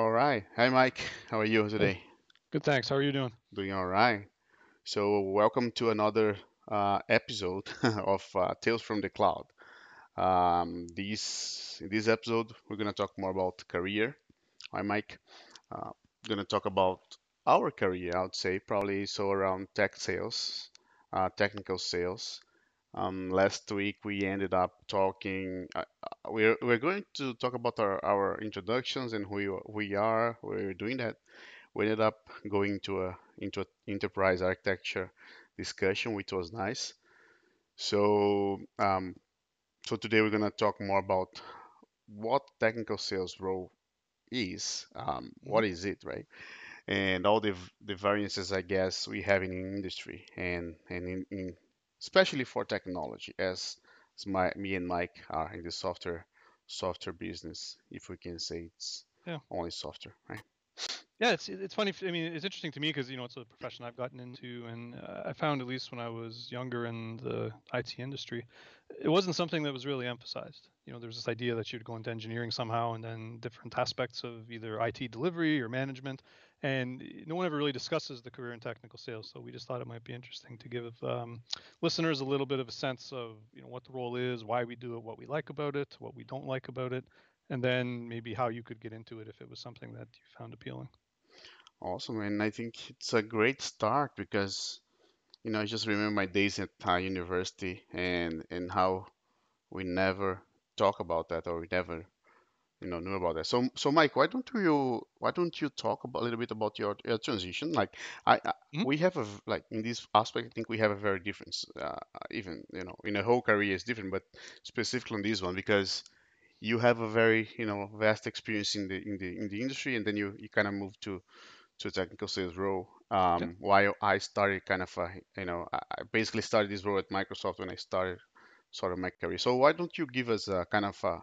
All right. Hi, Mike. How are you today? good, thanks. How are you doing? Doing all right. So, welcome to another uh, episode of uh, Tales from the Cloud. Um, this in this episode, we're gonna talk more about career. Hi, Mike. Uh, gonna talk about our career, I would say, probably so around tech sales, uh, technical sales. Um, last week we ended up talking. Uh, uh, we're we're going to talk about our, our introductions and who we, we are. We're doing that we ended up going to a into a enterprise architecture discussion, which was nice. So um, so today we're gonna talk more about what technical sales role is, um, what is it, right? And all the the variances I guess we have in industry and and in, in especially for technology as, my me and Mike are in the software software business, if we can say it's Yeah, only software, right? yeah. It's it's funny. I mean, it's interesting to me because you know it's a profession I've gotten into, and uh, I found at least when I was younger in the IT industry, it wasn't something that was really emphasized. You know, there's this idea that you'd go into engineering somehow, and then different aspects of either IT delivery or management, and no one ever really discusses the career in technical sales. So we just thought it might be interesting to give um, listeners a little bit of a sense of you know what the role is, why we do it, what we like about it, what we don't like about it, and then maybe how you could get into it if it was something that you found appealing. Awesome, and I think it's a great start because You know, I just remember my days at uh, university and and how we never talk about that or we never, you know, knew about that. So so Mike, why don't you why don't you talk about, a little bit about your, your transition? Like I, I Mhm. we have a like in this aspect, I think we have a very different, uh, even you know, in a whole career is different, but specifically on this one because you have a very you know vast experience in the in the in the industry, and then you you kind of move to to a technical sales role. Yeah. Um, while I started kind of, a, you know, I I basically started this role at Microsoft when I started sort of my career. So why don't you give us a kind of a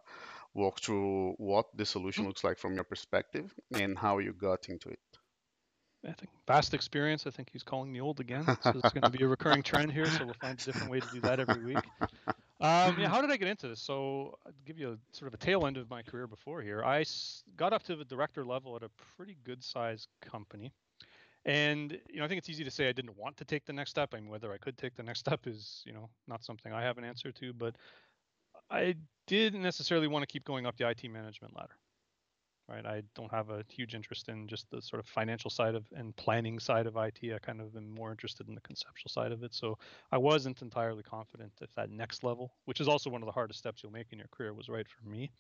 walk through what the solution Mhm. looks like from your perspective and how you got into it? I think vast experience. I think he's calling me old again. So it's going to be a recurring trend here, so we'll find a different way to do that every week. Um, yeah, how did I get into this? So, I'll give you a sort of a tail end of my career before here. I s- got up to the director level at a pretty good sized company. And, you know, I think it's easy to say I didn't want to take the next step. I mean, whether I could take the next step is, you know, not something I have an answer to, but I didn't necessarily want to keep going up the IT management ladder. right? I don't have a huge interest in just the sort of financial side of and planning side of IT. I kind of am more interested in the conceptual side of it. So I wasn't entirely confident if that next level, which is also one of the hardest steps you'll make in your career, was right for me.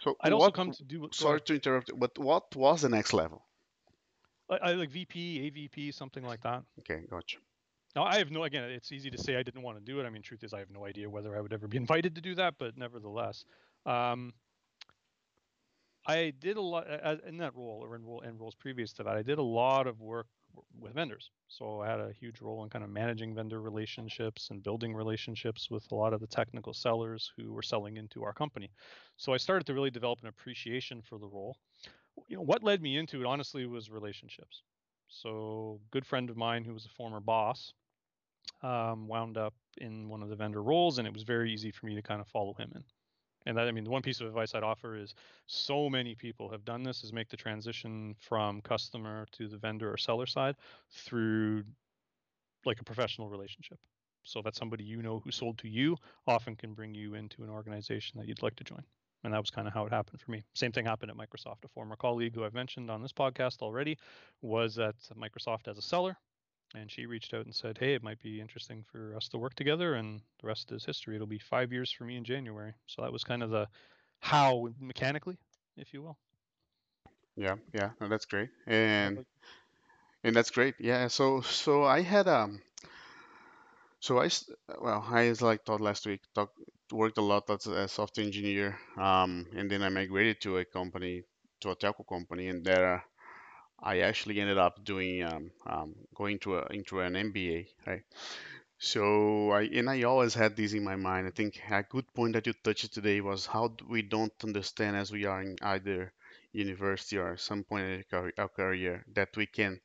So I'd also come to do sorry ahead. to interrupt, but what was the next level? I, I like VP, AVP, something like that. Okay, gotcha. Now I have no again, it's easy to say I didn't want to do it. I mean, truth is I have no idea whether I would ever be invited to do that, but nevertheless. Um, I did a lot in that role or in, role, in roles previous to that. I did a lot of work with vendors. So I had a huge role in kind of managing vendor relationships and building relationships with a lot of the technical sellers who were selling into our company. So I started to really develop an appreciation for the role. You know, what led me into it honestly was relationships. So, good friend of mine who was a former boss um, wound up in one of the vendor roles, and it was very easy for me to kind of follow him in. And that, I mean, the one piece of advice I'd offer is so many people have done this is make the transition from customer to the vendor or seller side through like a professional relationship. So that somebody you know who sold to you often can bring you into an organization that you'd like to join. And that was kind of how it happened for me. Same thing happened at Microsoft. A former colleague who I've mentioned on this podcast already was at Microsoft as a seller. And she reached out and said, Hey, it might be interesting for us to work together. And the rest is history. It'll be five years for me in January. So that was kind of the how mechanically, if you will. Yeah, yeah, no, that's great. And and that's great. Yeah, so so I had um So I well, I as like thought last week, talk, worked a lot as a software engineer, um, and then I migrated to a company, to a telco company, and there I actually ended up doing, um, um, going to a, into an MBA, right? So I, and I always had this in my mind. I think a good point that you touched today was how we don't understand as we are in either university or some point in our career that we can,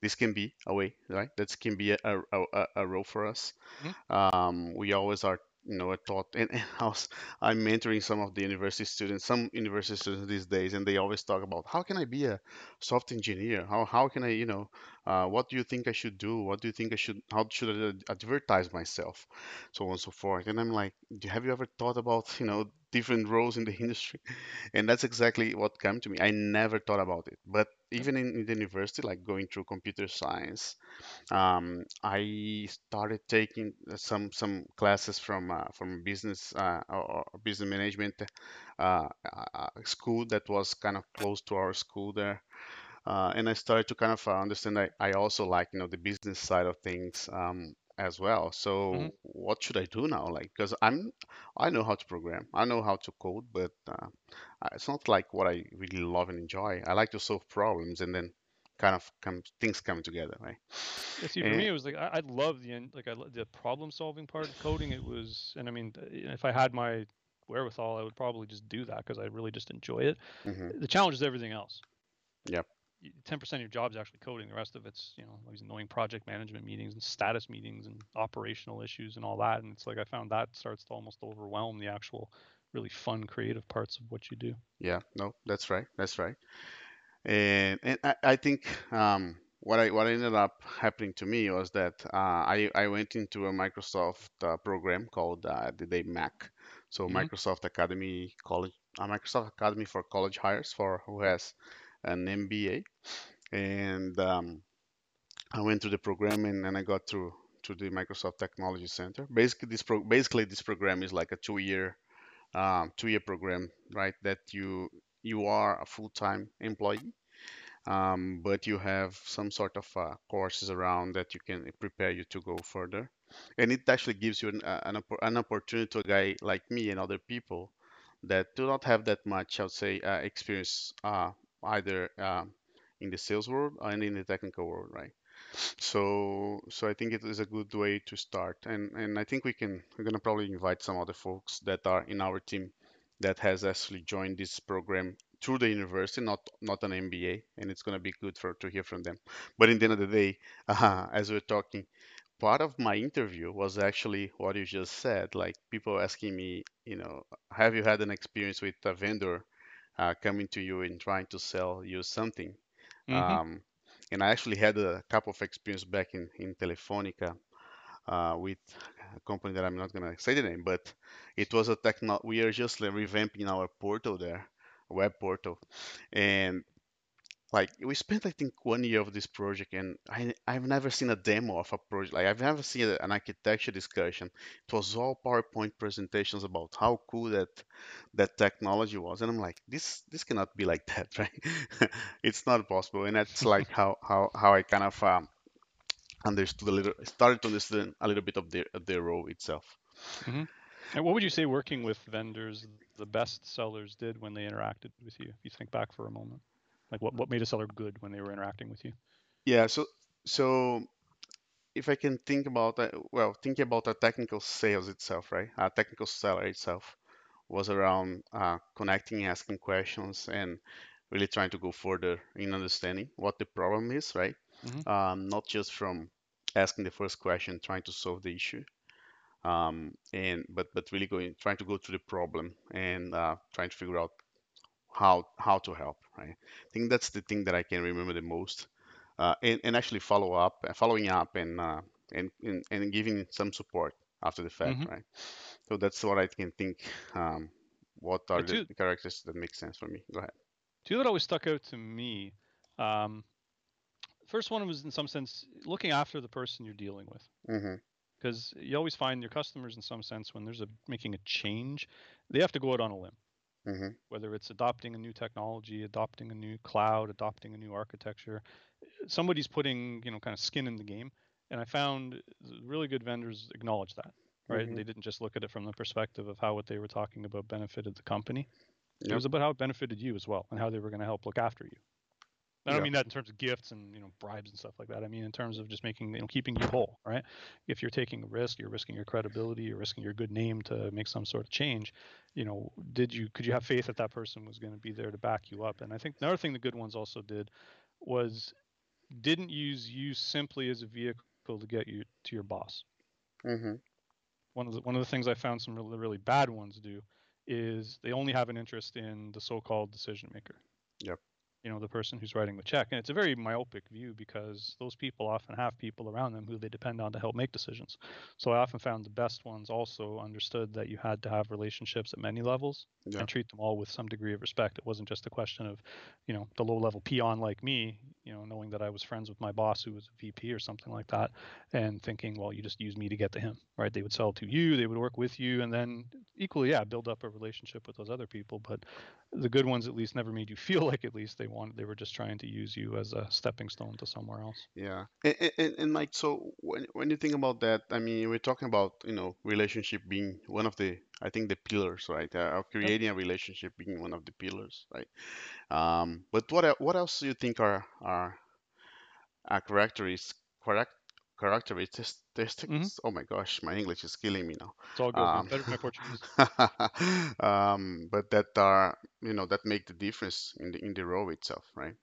this can be a way, right? That can be a, a, a, a role for us Mhm. um, we always are. Know, I thought, and, and I was, I'm mentoring some of the university students, some university students these days, and they always talk about how can I be a software engineer? How how can I, you know, uh, what do you think I should do? What do you think I should, how should I advertise myself, so on and so forth. And I'm like, "Do- have you ever thought about, you know, different roles in the industry? And that's exactly what came to me. I never thought about it, but even in, in the university, like going through computer science um, I started taking some some classes from uh, from business uh, or or business management uh, uh, school that was kind of close to our school there, uh, and I started to kind of uh, understand I, I also like you know the business side of things um, as well. So what should I do now? Like because I'm I know how to program, I know how to code, but uh, it's not like what I really love and enjoy. I like to solve problems and then kind of come things come together, right? Yeah, see, for And me, it was like I, I love the like I the problem solving part of coding. It was, and I mean, uh, if I had my wherewithal, I would probably just do that because I really just enjoy it. hmm The challenge is everything else. Yep. Ten percent of your job is actually coding. The rest of it's you know these annoying project management meetings and status meetings and operational issues and all that. And it's like I found that starts to almost overwhelm the actual really fun creative parts of what you do. Yeah. No, that's right. That's right. And and I, I think um, what I what ended up happening to me was that uh, I I went into a Microsoft uh, program called uh, the Day Mac. So hmm Microsoft Academy College, uh, Microsoft Academy for college hires for who has an MBA. And um, I went through the program and, and I got through to the Microsoft Technology Center. Basically, this pro basically this program is like a two-year um, two-year program, right? That you you are a full-time employee, um, but you have some sort of uh, courses around that you can prepare you to go further. And it actually gives you an, uh, an, an opportunity to a guy like me and other people that do not have that much, I would say, uh, experience uh, either um, in the sales world and in the technical world, right? So, so I think it is a good way to start, and and I think we can we're gonna probably invite some other folks that are in our team that has actually joined this program through the university, not not an MBA, and it's gonna be good for to hear from them. But in the end of the day, uh, as we're talking, part of my interview was actually what you just said, like people asking me, you know, have you had an experience with a vendor uh, coming to you and trying to sell you something? hmm Um, and I actually had a couple of experience back in, in Telefonica uh, with a company that I'm not gonna say the name, but it was a techno. We are just revamping our portal there, web portal, and like we spent I think one year of this project, and I I've never seen a demo of a project. Like I've never seen an architecture discussion. It was all PowerPoint presentations about how cool that that technology was, and I'm like, this this cannot be like that, right? It's not possible, and that's like how how how I kind of um, understood a little, started to understand a little bit of their their role itself. hmm And what would you say working with vendors, the best sellers did when they interacted with you? If you think back for a moment, like what, what made a seller good when they were interacting with you? Yeah, so so if I can think about that, well, thinking about a technical sales itself, right? A technical seller itself was around uh, connecting, asking questions, and really trying to go further in understanding what the problem is, right? hmm Um, not just from asking the first question, trying to solve the issue, um, and but but really going, trying to go through the problem and uh, trying to figure out how how to help, right? I think that's the thing that I can remember the most, uh, and, and actually follow up, following up, and, uh, and and and giving some support after the fact, hmm right? So that's what I can think. Um, what are the, the characters that make sense for me? Go ahead. two that always stuck out to me. Um, first one was in some sense looking after the person you're dealing with, Mm-hmm. because you always find your customers in some sense when there's a making a change, they have to go out on a limb. Mm-hmm. Whether it's adopting a new technology, adopting a new cloud, adopting a new architecture, somebody's putting you know kind of skin in the game. And i found really good vendors acknowledge that right? Mm-hmm. they didn't just look at it from the perspective of how what they were talking about benefited the company. It was about how it benefited you as well and how they were going to help look after you i don't Yep. mean that in terms of gifts and you know bribes and stuff like that i mean in terms of just making you know keeping you whole right if you're taking a risk you're risking your credibility you're risking your good name to make some sort of change you know did you could you have faith that that person was going to be there to back you up and i think another thing the good ones also did was didn't use you simply as a vehicle to get you to your boss. Mm-hmm. one of the one of the things I found some really really bad ones do is they only have an interest in the so-called decision maker. Yep. You know, the person who's writing the check, and it's a very myopic view because those people often have people around them who they depend on to help make decisions. So I often found the best ones also understood that you had to have relationships at many levels Yeah. and treat them all with some degree of respect. It wasn't just a question of, you know, the low-level peon like me, you know, knowing that I was friends with my boss who was a VP or something like that, and thinking, well, you just use me to get to him, right? They would sell to you, they would work with you, and then equally, yeah, build up a relationship with those other people. But the good ones at least never made you feel like at least they wanted they were just trying to use you as a stepping stone to somewhere else. Yeah, and, and, and like so when when you think about that, I mean, we're talking about you know relationship being one of the I think the pillars, right? Uh, Yep. creating a relationship being one of the pillars, right? Um, but what what else do you think are are, are characteristics correct characteristics? Oh my gosh, my English is killing me now. It's all good. Um, Better than my Portuguese. um, but that are you know that make the difference in the in the role itself, right?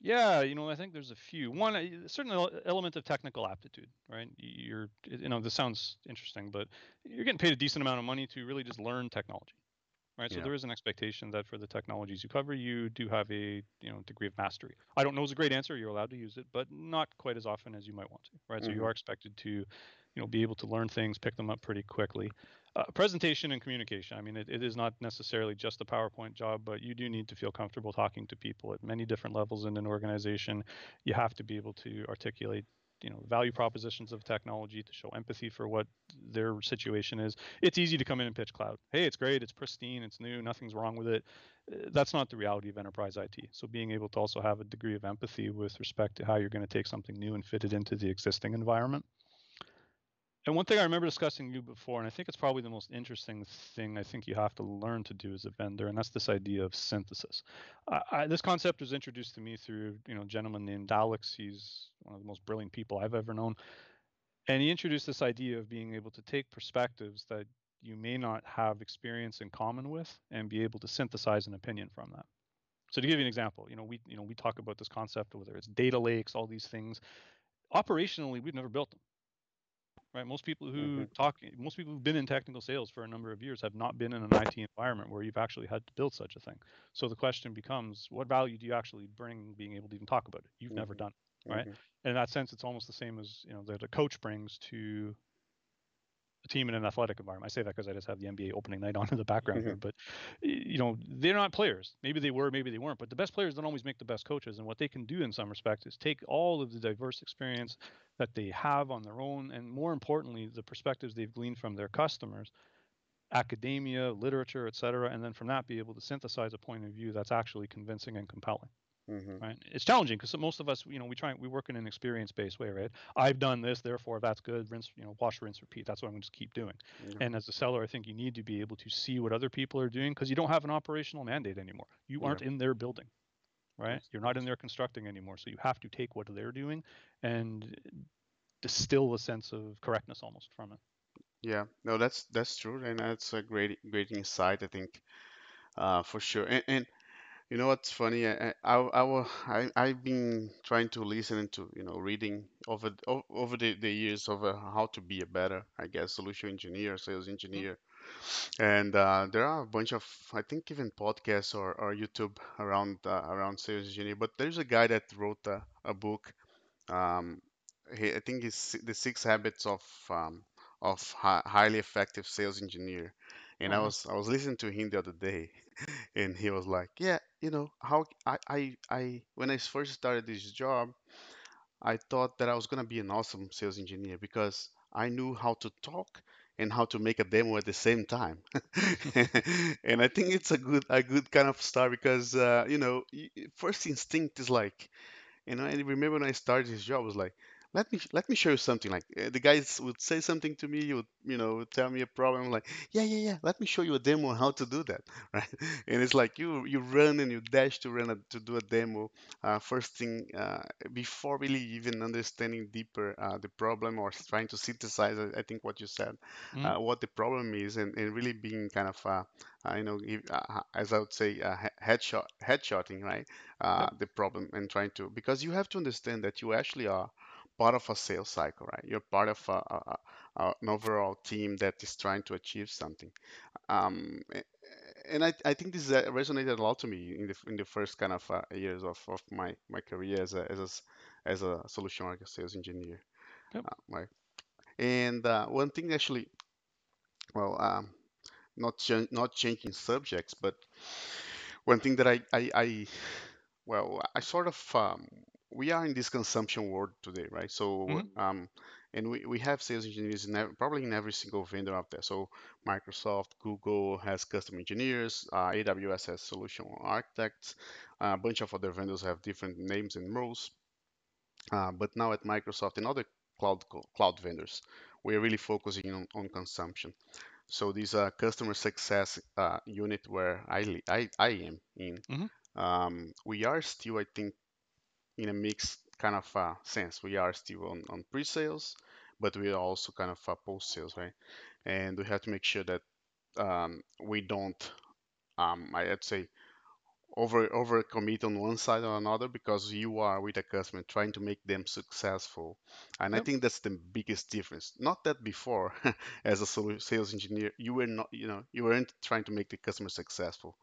Yeah, you know, I think there's a few. One, a certain element of technical aptitude, right? You're, you know, this sounds interesting, but you're getting paid a decent amount of money to really just learn technology, right? So Yeah. there is an expectation that for the technologies you cover, you do have a, you know, degree of mastery. I don't know is a great answer. You're allowed to use it, but not quite as often as you might want to, right? So you hmm are expected to, you know, be able to learn things, pick them up pretty quickly. Uh, presentation and communication. I mean, it, it is not necessarily just a PowerPoint job, but you do need to feel comfortable talking to people at many different levels in an organization. You have to be able to articulate, you know, value propositions of technology to show empathy for what their situation is. It's easy to come in and pitch cloud. Hey, it's great, it's pristine, it's new, nothing's wrong with it. Uh, That's not the reality of enterprise IT. So being able to also have a degree of empathy with respect to how you're going to take something new and fit it into the existing environment and one thing I remember discussing you before, and I think it's probably the most interesting thing I think you have to learn to do as a vendor, and that's this idea of synthesis. I, I, this concept was introduced to me through you know a gentleman named Alex. He's one of the most brilliant people I've ever known, and he introduced this idea of being able to take perspectives that you may not have experience in common with, and be able to synthesize an opinion from that. So to give you an example, you know we you know we talk about this concept whether it's data lakes, all these things. Operationally, we've never built them right? Most people who hmm talk, most people who've been in technical sales for a number of years have not been in an IT environment where you've actually had to build such a thing. So the question becomes, what value do you actually bring being able to even talk about it? You've never hmm done, it, right? hmm And in that sense, it's almost the same as you know that a coach brings to team in an athletic environment. I say that because I just have the NBA opening night on in the background here, hmm but you know they're not players. Maybe they were, maybe they weren't. But the best players don't always make the best coaches. And what they can do in some respects is take all of the diverse experience that they have on their own, and more importantly, the perspectives they've gleaned from their customers, academia, literature, et cetera, and then from that be able to synthesize a point of view that's actually convincing and compelling hmm right? It's challenging because most of us, you know, we try we work in an experience-based way, right? I've done this, therefore that's good. Rinse, you know, wash, rinse, repeat. That's what I'm going to just keep doing. Yeah. And as a seller, I think you need to be able to see what other people are doing because you don't have an operational mandate anymore. You aren't in their building, right? You're not in there constructing anymore. So you have to take what they're doing and distill a sense of correctness almost from it. Yeah, no, that's that's true, and that's a great great insight, I think, uh, for sure. And, and you know what's funny? I I I, I, wa- I I've been trying to listen to you know reading over o- over the, the years of uh, how to be a better, I guess, solution engineer, sales Mhm. engineer, and uh, there are a bunch of I think even podcasts or, or YouTube around uh, around sales engineer. But there's a guy that wrote a, a book um, he, I think it's the Six Habits of um, of hi highly effective sales engineer. And I was I was listening to him the other day, and he was like, "Yeah, you know how I I, I when I first started this job, I thought that I was gonna be an awesome sales engineer because I knew how to talk and how to make a demo at the same time. And I think it's a good a good kind of start because uh, you know y- first instinct is like you know, and I remember when I started this job, I was like, let me let me show you something. Like uh, the guys would say something to me, you would you know would tell me a problem. I'm like, yeah, yeah, yeah. Let me show you a demo on how to do that, right? And it's like you you run and you dash to run a, to do a demo. Uh, first thing uh, before really even understanding deeper uh, the problem or trying to synthesize. I I think what you said, uh, what the problem is, and, and really being kind of uh, uh, you know uh, as I would say uh, he- headshot headshotting, right? uh, Yep. the problem and trying to because you have to understand that you actually are part of a sales cycle, right? You're part of a, a, a, an overall team that is trying to achieve something. Um, and I, I think this resonated a lot to me in the in the first kind of uh, years of, of my, my career as a as a, as a solution architect sales engineer. Yep. Uh, right. And uh, one thing actually, well, um, not ch- not changing subjects, but one thing that I, I, I well, I sort of um, we are in this consumption world today, right? So hmm um, and we, we have sales engineers in ev- probably in every single vendor out there. So Microsoft, Google has custom engineers, uh, AWS has solution architects, a bunch of other vendors have different names and roles. Uh, but now at Microsoft and other cloud cloud vendors, we're really focusing on, on consumption. So this uh, customer success uh, unit where I, I, I am in, hmm um, we are still, I think, in a mixed kind of uh, sense. We are still on, on pre-sales, but we are also kind of uh, post-sales, right? And we have to make sure that um, we don't, um, I'd say, over over commit on one side or another because you are with a customer trying to make them successful and i think that's the biggest difference not that before as a sales engineer you were not you know you weren't trying to make the customer successful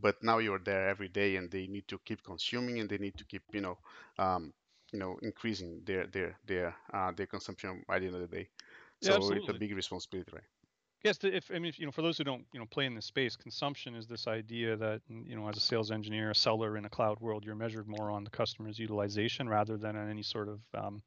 but now you're there every day and they need to keep consuming and they need to keep you know um, you know increasing their their their uh, their consumption by the end of the day. Yeah, so it's a big responsibility right? Yes, if I mean, if, you know, for those who don't, you know, play in this space, consumption is this idea that, mm, you know, as a sales engineer, a seller in a cloud world, you're measured more on the customer's utilization rather than on any sort of um,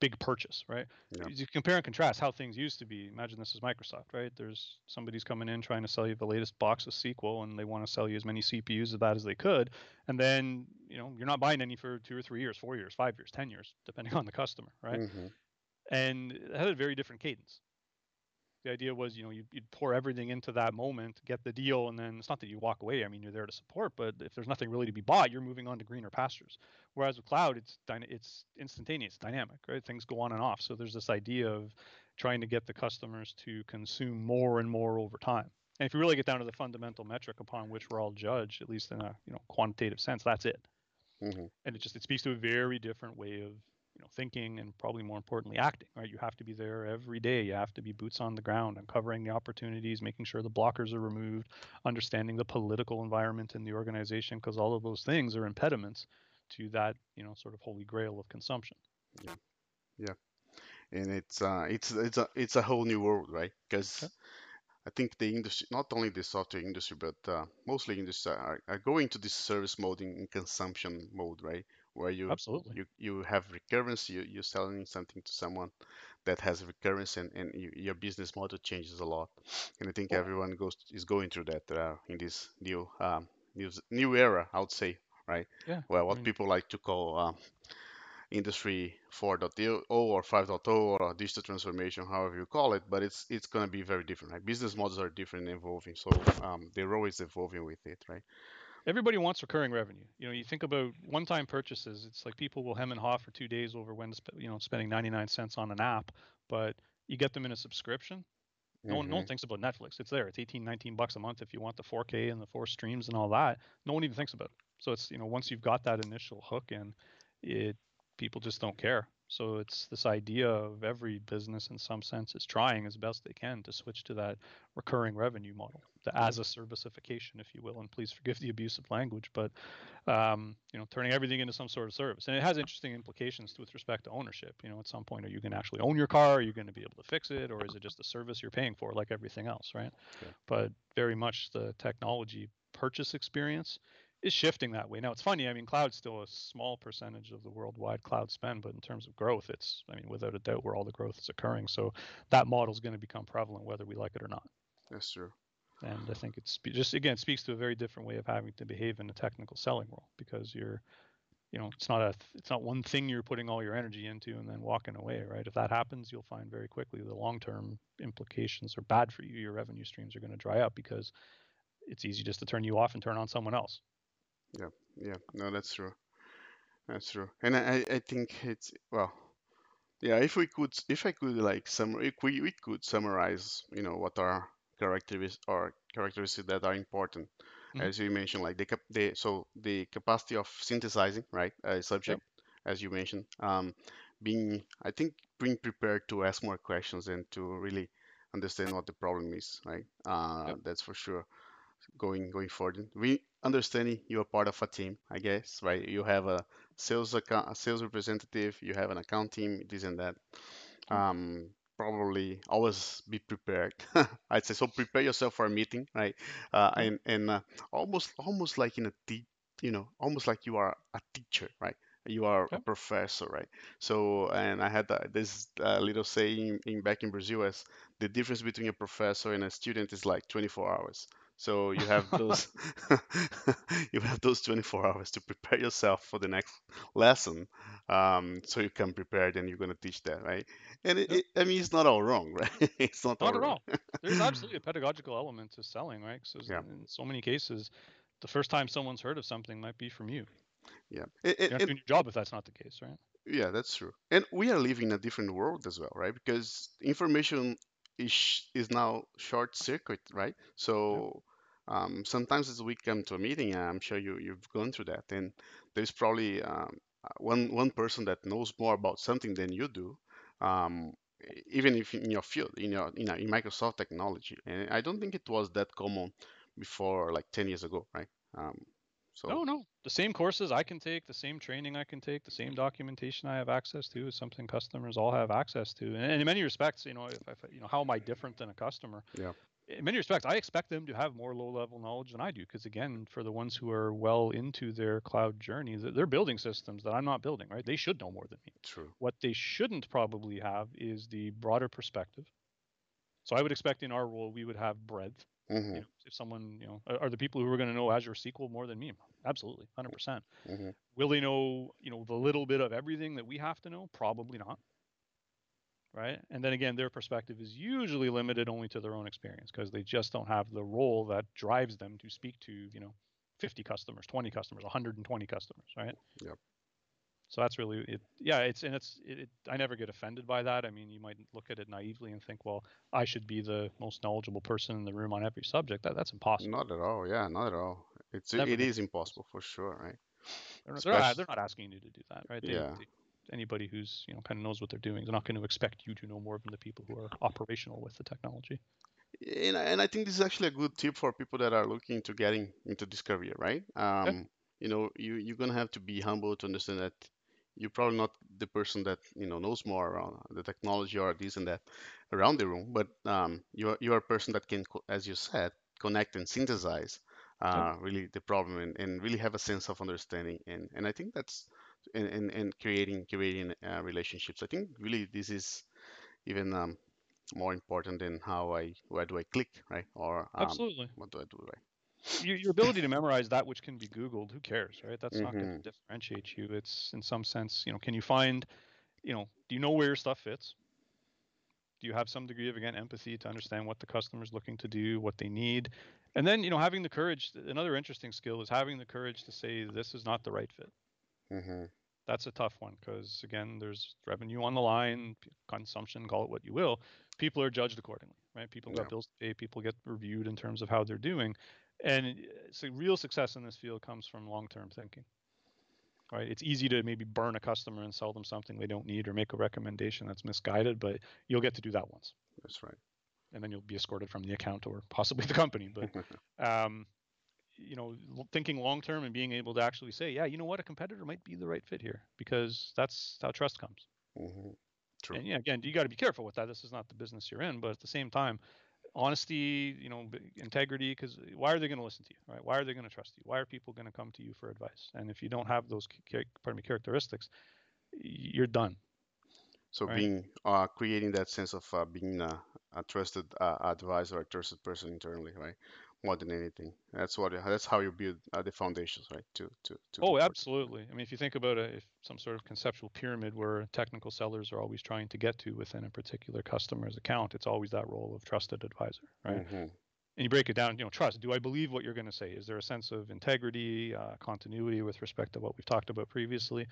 big purchase, right? yeah You compare and contrast how things used to be. Imagine this is Microsoft, right? There's somebody's coming in trying to sell you the latest box of SQL, and they want to sell you as many CPUs of that as they could, and then, you know, you're not buying any for two or three years, four years, five years, ten years, depending on the customer, right? hmm And it had a very different cadence the idea was you know you'd, you'd, pour everything into that moment get the deal and then it's not that you walk away i mean you're there to support but if there's nothing really to be bought you're moving on to greener pastures. Whereas with cloud it's it's instantaneous dynamic right? Things go on and off. So there's this idea of trying to get the customers to consume more and more over time. And if you really get down to the fundamental metric upon which we're all judged at least in a you know quantitative sense that's it. Hmm and it just it speaks to a very different way of you know thinking and probably more importantly acting right? You have to be there every day. You have to be boots on the ground uncovering the opportunities making sure the blockers are removed understanding the political environment in the organization because all of those things are impediments to that you know sort of holy grail of consumption. Yeah. Yeah. And it's uh it's it's a it's a whole new world right? Because yep. I think the industry, not only the software industry, but uh, mostly industry are, are going to this service mode in, in consumption mode, right? Where you absolutely you you have recurrence, you you're selling something to someone that has recurrence, and and you, your business model changes a lot. And I think well everyone goes is going through that uh, in this new um, new new era, I would say, right? yeah Well, i what mean people like to call uh, industry 4.0 or 5.0 or digital transformation, however you call it, but it's it's going to be very different. Right? Business models are different and evolving, so um, they're always evolving with it, right? Everybody wants recurring revenue you know you think about one-time purchases it's like people will hem and haw for two days over when you know spending 99 cents on an app but you get them in a subscription No one, no hmm one thinks about Netflix. It's there. It's 18, 19 bucks a month if you want the 4K and the four streams and all that. No one even thinks about it. So it's you know once you've got that initial hook in, it people just don't care. So it's this idea of every business in some sense is trying as best they can to switch to that recurring revenue model, the as a servicification, if you will. And please forgive the abusive language, but um, you know, turning everything into some sort of service. And it has interesting implications with respect to ownership. You know, at some point, are you going to actually own your car? Are you going to be able to fix it, or is it just a service you're paying for, like everything else, right? Yeah. But very much the technology purchase experience is shifting that way. Now it's funny. I mean, cloud's still a small percentage of the worldwide cloud spend, but in terms of growth, it's I mean, without a doubt, where all the growth is occurring. So that model is going to become prevalent, whether we like it or not. That's true. And I think it's just again it speaks to a very different way of having to behave in a technical selling role because you're, you know, it's not a it's not one thing you're putting all your energy into and then walking away, right? If that happens, you'll find very quickly the long-term implications are bad for you. Your revenue streams are going to dry up because it's easy just to turn you off and turn on someone else. Yeah, yeah. No, that's true. That's true. And I, I think it's well, yeah. If we could, if I could like sum, if we, we could summarize, you know, what are characteristics or characteristics that are important, Mm-hmm. as you mentioned, like the cap, the so the capacity of synthesizing, right, a Yep. subject, as you mentioned, um, being, I think, being prepared to ask more questions and to really understand what the problem is, right? Uh, Yep. that's for sure. Going going forward, we understanding you are part of a team, I guess, right? You have a sales account, a sales representative, you have an account team, this and that um, probably always be prepared. I'd say so. Prepare yourself for a meeting, right? Uh, and and uh, almost almost like in a te- you know, almost like you are a teacher, right? You are a professor, right? So, and I had uh, this uh, little saying in back in Brazil as the difference between a professor and a student is like 24 hours. So you have those you have those 24 hours to prepare yourself for the next lesson um, so you can prepare. Then you're going to teach that, right? And it, Yep. it, I mean, it's not all wrong, right? It's not all at wrong. all. There's absolutely a pedagogical element to selling, right? Because Yeah, in so many cases, the first time someone's heard of something might be from you. yeah, You're and, not and doing your job if that's not the case, right? yeah, that's true. And we are living in a different world as well, right? Because information is is now short circuit, right? So um, sometimes as we come to a meeting, I'm sure you you've gone through that, and there's probably um, uh, one one person that knows more about something than you do. Um, even if in your field, in your in, in Microsoft technology, and I don't think it was that common before like 10 years ago, right? Um, so No, no. The same courses I can take, the same training I can take, the same documentation I have access to is something customers all have access to. And, and in many respects, you know, if, if you know, how am I different than a customer? yeah, In many respects, I expect them to have more low-level knowledge than I do, because again, for the ones who are well into their cloud journey, th- they're building systems that I'm not building, right? They should know more than me. true. What they shouldn't probably have is the broader perspective. So I would expect in our role we would have breadth. hmm You know, if someone, you know, are, are the people who are going to know Azure SQL more than me? Absolutely, 100%. hmm Will they know, you know, the little bit of everything that we have to know? Probably not. Right. And then again, their perspective is usually limited only to their own experience because they just don't have the role that drives them to speak to, you know, 50 customers, 20 customers, 120 customers, right? Yep. So that's really it. Yeah, it's and it's it, it. I never get offended by that. I mean, you might look at it naively and think, well, I should be the most knowledgeable person in the room on every subject. That that's impossible. Not at all. Yeah, not at all. It's Never it is impossible for sure, right? They're not, they're not, Especially they're not asking you to do that, right? They, yeah, they anybody who's you know kind of knows what they're doing, they're not going to expect you to know more than the people who are operational with the technology. and I- and I think this is actually a good tip for people that are looking to getting into this career, right? Yeah, Um, you know, you you're gonna have to be humble to understand that you're probably not the person that you know knows more around the technology or this and that around the room, but um, you're you're a person that can, as you said, connect and synthesize uh, really the problem and, and really have a sense of understanding. And and I think that's and and, and creating creating uh, relationships. I think really this is even um, more important than how I where do I click, right? Or um, absolutely. what do I do, right? Your, your ability to memorize that which can be Googled, who cares, right? That's not going Mm-hmm. to differentiate you. It's in some sense, you know, can you find, you know, do you know where your stuff fits? Do you have some degree of again empathy to understand what the customer's looking to do, what they need, and then you know having the courage. Another interesting skill is having the courage to say this is not the right fit. Mm-hmm. that's a tough one because again there's revenue on the line consumption call it what you will. People are judged accordingly right? People Yeah, got bills to pay people get reviewed in terms of how they're doing. And so real success in this field comes from long-term thinking right? It's easy to maybe burn a customer and sell them something they don't need or make a recommendation that's misguided but you'll get to do that once. That's right. and then you'll be escorted from the account or possibly the company but um, you know, thinking long term and being able to actually say, yeah, you know what, a competitor might be the right fit here because that's how trust comes. Mm-hmm. True. And yeah, again, you got to be careful with that. This is not the business you're in, but at the same time, honesty, you know, integrity. Because why are they going to listen to you, right? Why are they going to trust you? Why are people going to come to you for advice? And if you don't have those, pardon me, characteristics, you're done, So right? being uh, creating that sense of uh, being a, a trusted uh, advisor, a trusted person internally, right? More than anything, that's what that's how you build uh, the foundations, right? To to to Oh, absolutely. I mean, if you think about a, if some sort of conceptual pyramid where technical sellers are always trying to get to within a particular customer's account, it's always that role of trusted advisor, right? Mm-hmm. And you break it down, you know, trust. Do I believe what you're going to say? Is there a sense of integrity, uh, continuity with respect to what we've talked about previously?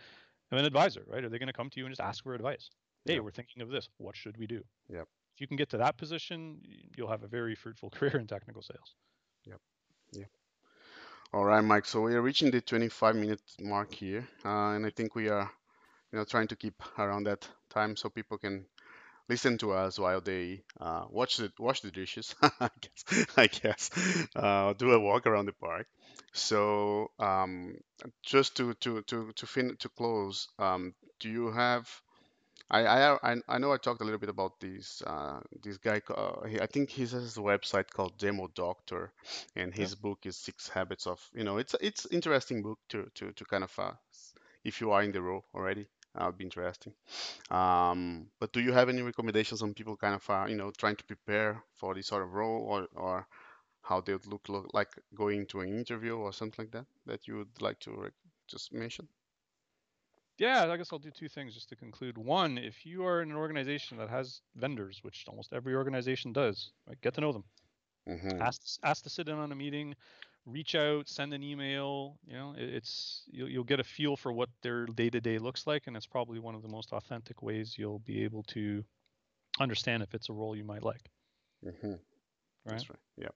And an advisor, right? Are they going to come to you and just ask for advice? Hey, Yep. we're thinking of this. What should we do? Yep. If you can get to that position, you'll have a very fruitful career in technical sales. Yep. Yep. All right, Mike. So we are reaching the 25 minute mark here, uh, and I think we are you know, trying to keep around that time so people can listen to us while they uh, watch the wash the dishes. I guess, I guess. Uh, do a walk around the park. So um, just to to to to fin to close, um, do you have? I, I I I know I talked a little bit about this uh, this guy. Uh, he, I think he has a website called Demo Doctor, and Yeah. his book is Six Habits of. You know, it's it's interesting book to to to kind of uh, if you are in the role already, uh, would be interesting. Um, but do you have any recommendations on people kind of, uh, you know, trying to prepare for this sort of role or, or how they would look, look like going to an interview or something like that that you would like to just mention? Yeah, I guess I'll do two things just to conclude. One, if you are in an organization that has vendors, which almost every organization does, right, get to know them. Mm-hmm. Ask ask to sit in on a meeting, reach out, send an email. You know, it, it's you'll, you'll get a feel for what their day to day looks like, and it's probably one of the most authentic ways you'll be able to understand if it's a role you might like. Mm-hmm. Right? That's right. Yeah,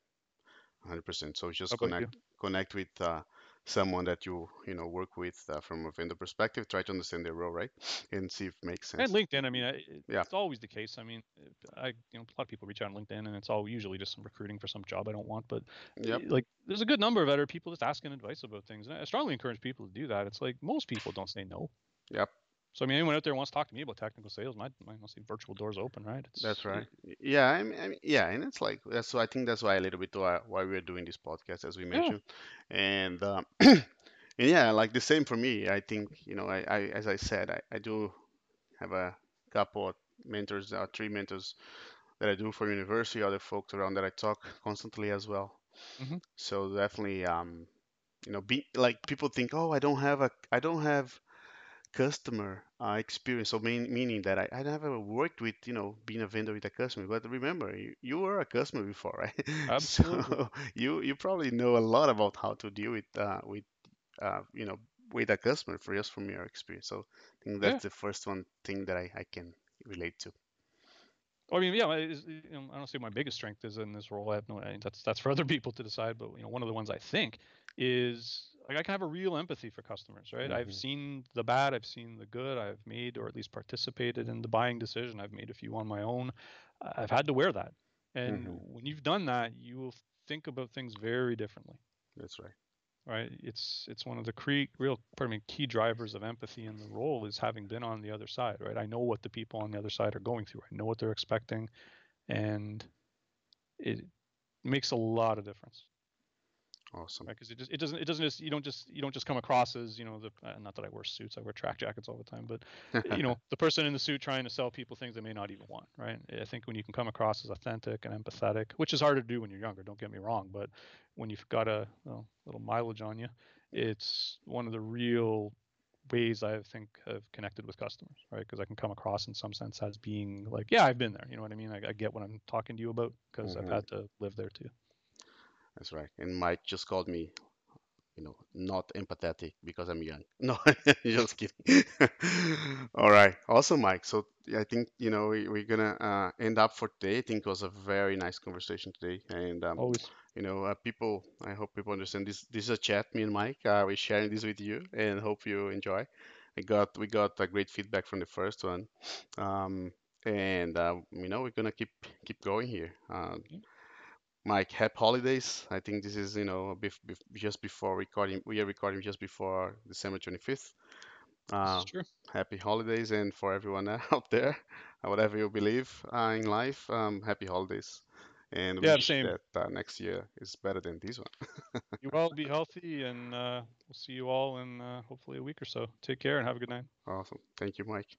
100%. So just you? connect connect with uh, someone that you you know work with uh, from a vendor perspective. Try to understand their role, right, and see if it makes sense And. LinkedIn, I mean, I- it, Yeah. it's always the case. I mean, I you know a lot of people reach out on LinkedIn, and it's all usually just some recruiting for some job I don't want. But Yep. eh, like, there's a good number of other people just asking advice about things, and I strongly encourage people to do that. It's like most people don't say no. Yep. So I mean, anyone out there wants to talk to me about technical sales, my my mostly virtual doors open, right? It's That's right. Yeah, I mean, I mean, yeah, and it's like that's so I think that's why a little bit why, why we're doing this podcast, as we yeah, mentioned, and um, and yeah, like the same for me. I think you know, I, I as I said, I, I do have a couple of mentors, uh, three mentors that I do for university, other folks around that I talk constantly as well. hmm So definitely, um, you know, be like people think, oh, I don't have a, I don't have customer uh, experience. So mean, meaning that I, I never worked with, you know, being a vendor with a customer. But remember, you, you were a customer before, right? absolutely. So you you probably know a lot about how to deal with uh, with uh, you know with a customer for just from your experience. So I think Yeah. that's the first one thing that I, I can relate to. I mean, yeah, you know, I don't see my biggest strength is in this role. I have no, that's that's for other people to decide. But you know, one of the ones I think is like I can have a real empathy for customers, right? I've hmm seen the bad, I've seen the good, I've made or at least participated in the buying decision. I've made a few on my own. I've had to wear that, and hmm when you've done that, you will think about things very differently That's right. right? It's it's one of the cre- real, pardon me, key drivers of empathy in the role is having been on the other side, right? I know what the people on the other side are going through. I know what they're expecting, and it makes a lot of difference, Awesome. right? Because it just it doesn't it doesn't just you don't just you don't just come across as you know the uh, not that I wear suits, I wear track jackets all the time, but you know the person in the suit trying to sell people things they may not even want, right? I think when you can come across as authentic and empathetic, which is harder to do when you're younger, don't get me wrong, but when you've got a well, little mileage on you, it's one of the real ways I think have connected with customers, right? Because I can come across in some sense as being like, yeah, I've been there. You know what I mean? I, I get what I'm talking to you about because I've hmm had to live there too. That's right. And Mike just called me you know, not empathetic because I'm young. No, just kidding. All right, awesome, Mike. So I think you know we, we're gonna uh, end up for today. I think it was a very nice conversation today, and um, Always. you know, uh, people. I hope people understand this. This is a chat. Me and Mike, uh, we're sharing this with you, and hope you enjoy. We got we got a great feedback from the first one, um, and uh, you know we're gonna keep keep going here. Uh, Mike, happy holidays. I think this is, you know, bef bef just before recording. We are recording just before December 25th. Uh, true. happy holidays, and for everyone out there, uh, whatever you believe uh, in life, um, happy holidays, and Yeah, wish same. that uh, next year is better than this one. You all be healthy, and uh, we'll see you all in uh, hopefully a week or so. Take care and have a good night. Awesome. Thank you, Mike.